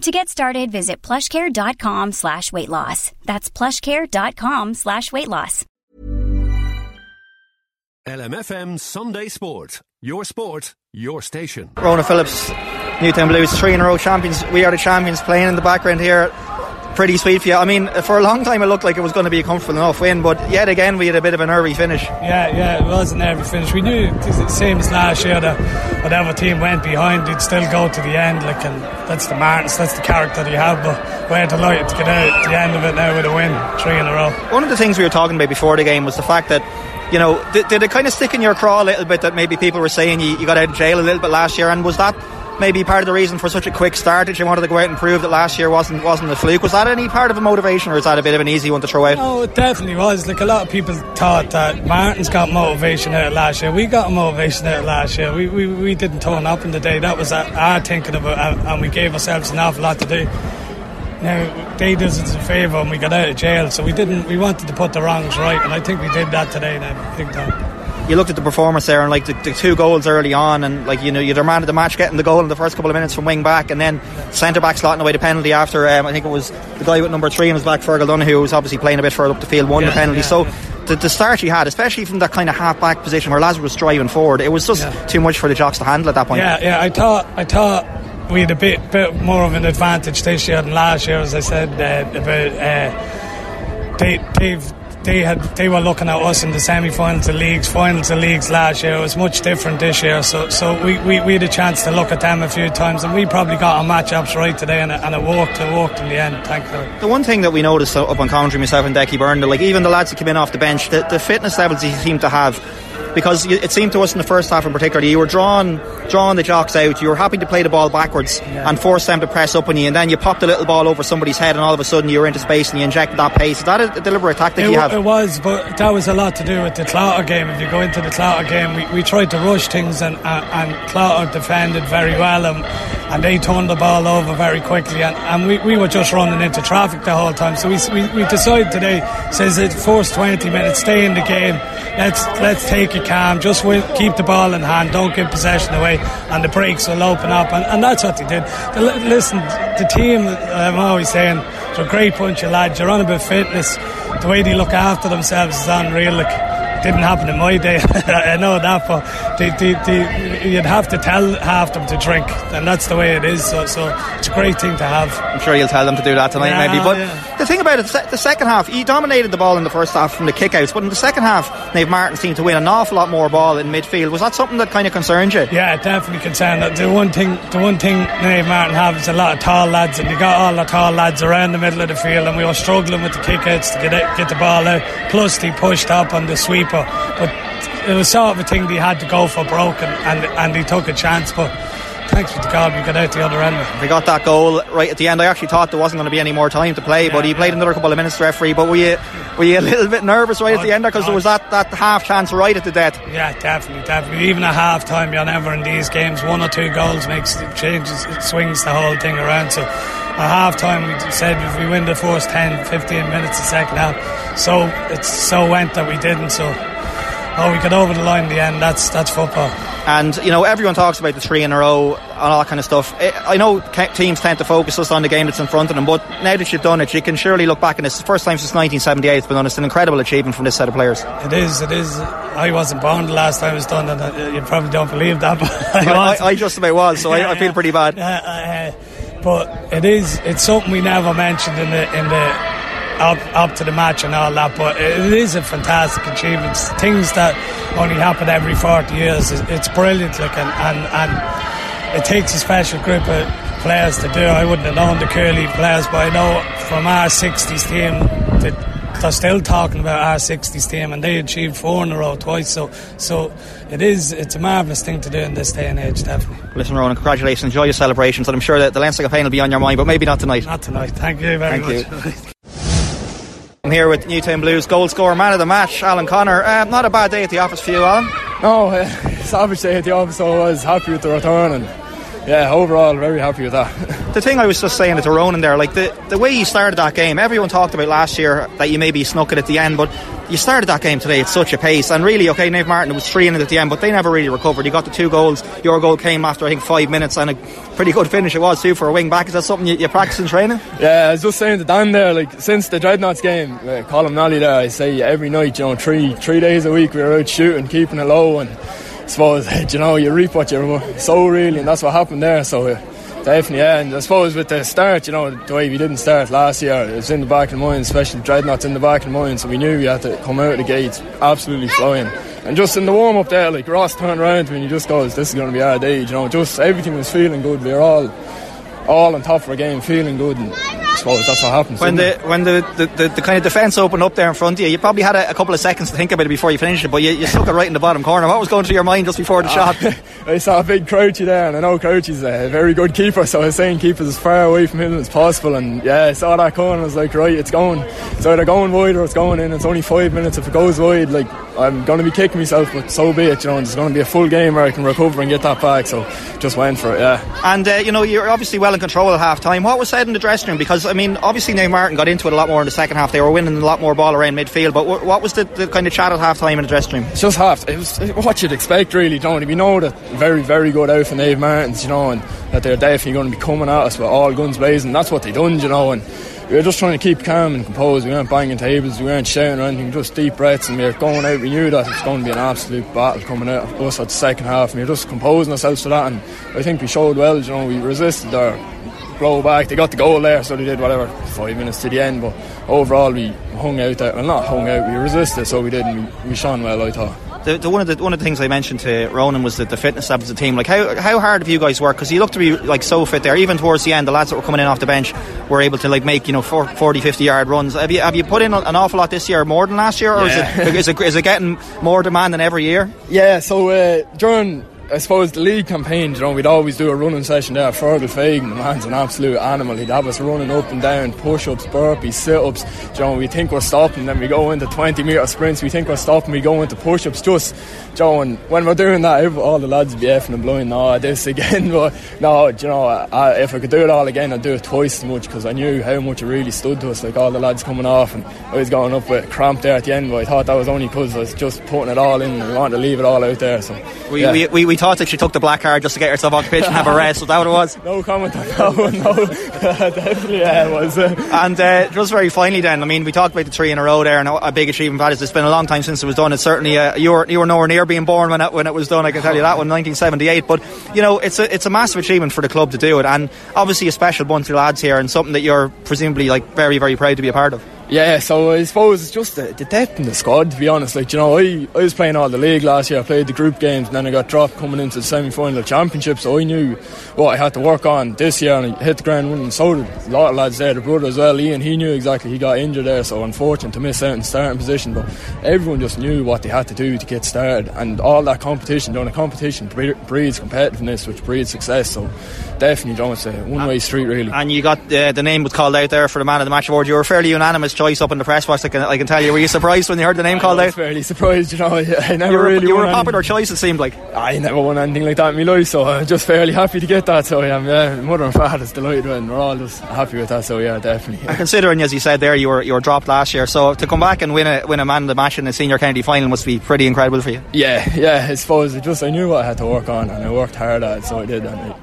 To get started, visit plushcare.com slash weight loss. That's plushcare.com slash weight loss. LMFM Sunday Sport. Your sport, your station. Ronan Phillips, Newtown Blues, three in a row champions. We are the champions playing in the background here. Pretty sweet for you. I mean, for a long time it looked like it was going to be a comfortable enough win, but yet again we had a bit of an early finish. Yeah, yeah, it was an early finish. We knew the same as last year that whatever team went behind, they'd still go to the end. Like, and that's the Martins, that's the character they have. But we're delighted to get out the end of it now with a win, three in a row. One of the things we were talking about before the game was the fact that you know, did, did, it kind of stick in your craw a little bit that maybe people were saying you, you got out of jail a little bit last year? And was that maybe part of the reason for such a quick start that you wanted to go out and prove that last year wasn't wasn't a fluke? Was that any part of a motivation, or is that a bit of an easy one to throw out? No, it definitely was. Like a lot of people thought that Martin's got motivation out last year. We got motivation out last year. We, we, we didn't turn up in the day. That was our thinking of it, and we gave ourselves an awful lot to do. Now they did us a favour and we got out of jail, so we didn't. We wanted to put the wrongs right, and I think we did that today. Now, big time you looked at the performance there and like the, the, two goals early on and like you know you demanded the match getting the goal in the first couple of minutes from wing back and then centre back slotting away the penalty after um, I think it was the guy with number three in his back Fergal Donoghue who was obviously playing a bit further up the field won yeah, the penalty. yeah, so yeah. The, the start you had especially from that kind of half back position where Lazarus was driving forward it was just too much for the Jocks to handle at that point. Yeah yeah I thought I thought we had a bit, bit more of an advantage this year than last year as I said uh, about uh, they, they've they had they were looking at us in the semi-finals of leagues, finals of leagues last year. It was much different this year, so so we, we, we had a chance to look at them a few times, and we probably got our matchups right today, and it, and it worked. It worked in the end, thankfully. The one thing that we noticed up on commentary, myself and Decky Byrne, like even the lads that came in off the bench, the, the fitness levels he seemed to have because it seemed to us in the first half in particular you were drawing drawing the jocks out you were happy to play the ball backwards yeah. and force them to press up on you and then you popped a little ball over somebody's head and all of a sudden you were into space and you injected that pace is that a deliberate tactic it, you have? It was but that was a lot to do with the Cloughoughton game if you go into the Cloughoughton game we, we tried to rush things and, uh, and, and Cloughoughton defended very well and, and they turned the ball over very quickly and, and we, we were just running into traffic the whole time so we, we, we decided today says it first 20 minutes stay in the game let's let's take it calm just win keep the ball in hand, don't give possession away, and the breaks will open up. And, and that's what they did. The, listen, the team, I'm always saying, they're a great bunch of lads. You're on about fitness. The way they look after themselves is unreal. Like, didn't happen in my day. I know that, but they, they, they, you'd have to tell half them to drink, and that's the way it is. So, so it's a great thing to have. I'm sure you'll tell them to do that tonight, yeah, maybe. But yeah. the thing about it, the second half, he dominated the ball in the first half from the kickouts, but in the second half, Naomh Martin seemed to win an awful lot more ball in midfield. Was that something that kind of concerned you? Yeah, definitely concerned. The one thing, the one thing Naomh Martin have is a lot of tall lads, and they got all the tall lads around the middle of the field, and we were struggling with the kickouts to get it, get the ball out. Plus, they pushed up on the sweep but it was sort of a thing they had to go for broken, and and he took a chance, but. Thanks to God we got out the other end. We got that goal right at the end. I actually thought there wasn't going to be any more time to play, yeah, but he played yeah. another couple of minutes, referee. But were you were you a little bit nervous right oh, at the oh, end because there oh, was that, that half chance right at the death? Yeah, definitely, definitely. Even at half time, you're never in these games. One or two goals makes it changes, it swings the whole thing around. So at half time, we said if we win the first 10, 15 minutes the second half, so it's so went that we didn't. So oh, we got over the line in the end. That's that's football. And you know, everyone talks about the three in a row and all that kind of stuff. I know teams tend to focus just on the game that's in front of them, but now that you've done it, you can surely look back and it's the first time since 1978 it's been done. It's an incredible achievement from this set of players. It is. It is. I wasn't born the last time it was done, and uh, you probably don't believe that. But I, I, I, just about was, so yeah, I, I, feel pretty bad. Uh, uh, but it is. It's something we never mentioned in the in the up, up to the match and all that. But it is a fantastic achievement. It's Things that only happen every 40 years. It's brilliant, like, and, and, and it takes a special group of players to do. I wouldn't have known the curly players, but I know from our 60s team that they're still talking about our 60s team and they achieved four in a row twice so so it is it's a marvellous thing to do in this day and age definitely listen Ronan congratulations enjoy your celebrations and I'm sure that the Leinster campaign will be on your mind but maybe not tonight not tonight thank you very thank much you. I'm here with Newtown Blues goal scorer, man of the match, Alan Connor. Uh, not a bad day at the office for you, Alan. No, savage day at the office. I was happy with the return and yeah, overall, very happy with that. the thing I was just saying to Ronan there, like the, the way you started that game, everyone talked about last year that you maybe snuck it at the end, but you started that game today at such a pace. And really, okay, Naomh Martin was three in it at the end, but they never really recovered. You got the two goals. Your goal came after, I think, five minutes, and a pretty good finish it was, too, for a wing back. Is that something you, you practice in training? Yeah, I was just saying to Dan there, like, since the Dreadnots game, uh, Colin Nolly there, I say every night, you know, three three days a week we were out shooting, keeping it low, and suppose, you know, you reap what you sow, really, and that's what happened there. So, uh, Definitely, yeah. And I suppose with the start, you know, the way we didn't start last year, it was in the back of the mind, especially Dreadnots in the back of the mind. So we knew we had to come out of the gates absolutely flying. And just in the warm up there, like Ross turned around to me and he just goes, This is going to be our day. You know, just everything was feeling good. We were all all on top of our game, feeling good. And I suppose that's what happens. When the it? when the, the, the, the, kind of defence opened up there in front of you, you probably had a, a, couple of seconds to think about it before you finished it, but you, you stuck it right in the bottom corner. What was going through your mind just before the uh, shot? I saw a big Crouchy there, and I know Crouchy's a very good keeper, so I was saying keep as far away from him as possible. And yeah, I saw that coming. I was like, right, it's going. It's either going wide or it's going in. It's only five minutes. If it goes wide, like I'm going to be kicking myself, but so be it. You know, there's going to be a full game where I can recover and get that back. So just went for it. Yeah. And uh, you know, you're obviously well in control at half time. What was said in the dressing room? Because I mean, obviously Naomh Martin got into it a lot more in the second half. They were winning a lot more ball around midfield. But what was the, the kind of chat at half time in the dressing room? It's just half. It was what you'd expect, really, Tony. We know that very, very good out for Naomh Martins, you know, and that they're definitely going to be coming at us with all guns blazing. That's what they done, you know, and we were just trying to keep calm and composed. We weren't banging tables, we weren't shouting or anything, just deep breaths. And we were going out. We knew that it was going to be an absolute battle coming out of us at the second half. And we were just composing ourselves for that. And I think we showed well. You know, we resisted their blow back. They got the goal there, so they did whatever five minutes to the end. But overall, we hung out there. Well, not hung out. We resisted, so we did. And we, we shone well. I thought. The, the, one of the one of the things I mentioned to Ronan was that the fitness levels of the team. Like how how hard have you guys worked? Because you look to be like so fit there. Even towards the end, the lads that were coming in off the bench were able to like make you know 40, 50 yard runs. Have you have you put in an awful lot this year more than last year, or yeah. is it is it is it getting more demand than every year? Yeah. So uh, during I suppose the league campaign, you know, we'd always do a running session there. Fergal Fagan, the man's an absolute animal. He'd have us running up and down, push ups, burpees, sit ups. You know, we think we're stopping, then we go into 20 metre sprints. We think we're stopping, we go into push ups. Just, you know, and when we're doing that, all the lads would be effing and blowing, no, this again. But no, you know, I, if I could do it all again, I'd do it twice as much because I knew how much it really stood to us. Like all the lads coming off, and I was going up with cramp there at the end, but I thought that was only because I was just putting it all in and we wanted to leave it all out there. So, we, yeah. we, we, we thought that she took the black card just to get herself off the pitch and have a rest. Was that what it was? No comment on that one. No, definitely yeah, it was. Uh. And uh, just very finally, then, I mean, we talked about the three in a row there, and a big achievement that is. It's been a long time since it was done. It's certainly uh, you were you were nowhere near being born when it, when it was done. I can tell you that one, 1978. But you know, it's a it's a massive achievement for the club to do it, and obviously a special bunch of lads here, and something that you're presumably like very very proud to be a part of. Yeah, so I suppose it's just the, the, depth in the squad, to be honest. Like, you know, I, I was playing all the league last year, I played the group games, and then I got dropped coming into the semi final championship, so I knew what I had to work on this year, and I hit the ground running. So did a lot of lads there, the brother as well, Ian, he knew exactly he got injured there, so unfortunate to miss out in starting position, but everyone just knew what they had to do to get started, and all that competition, know, the competition breeds competitiveness, which breeds success, so definitely, you know, it's a one way street, really. And you got uh, the name was called out there for the man of the match award. You were a fairly unanimous choice up in the press box. I can, I can tell you. Were you surprised when you heard the name I called was out? Fairly surprised, you know. I never you were, really. You were a anything. popular choice. It seemed like. I never won anything like that in my life, so I'm just fairly happy to get that. So yeah, yeah mother and father's delighted, and we're all just happy with that. So yeah, definitely. And considering, as you said there, you were you were dropped last year, so to come back and win a win a man the match in the senior county final must be pretty incredible for you. Yeah, yeah. I suppose it just I knew what I had to work on, and I worked hard at it, so I did. And it,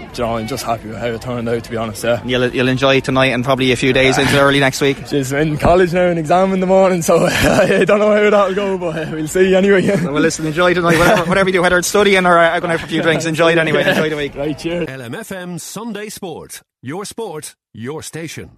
you know, I'm just happy with how it turned out, to be honest. Yeah. You'll, you'll enjoy tonight and probably a few days into early next week. Just in college now, an exam in the morning, so I don't know how that'll go, but uh, we'll see anyway. well, listen, enjoy tonight, whatever, whatever you do, whether it's studying or uh, going out for a few drinks, enjoy it anyway. Enjoy the week. Right, cheers. LMFM Sunday Sport. Your sport, your station.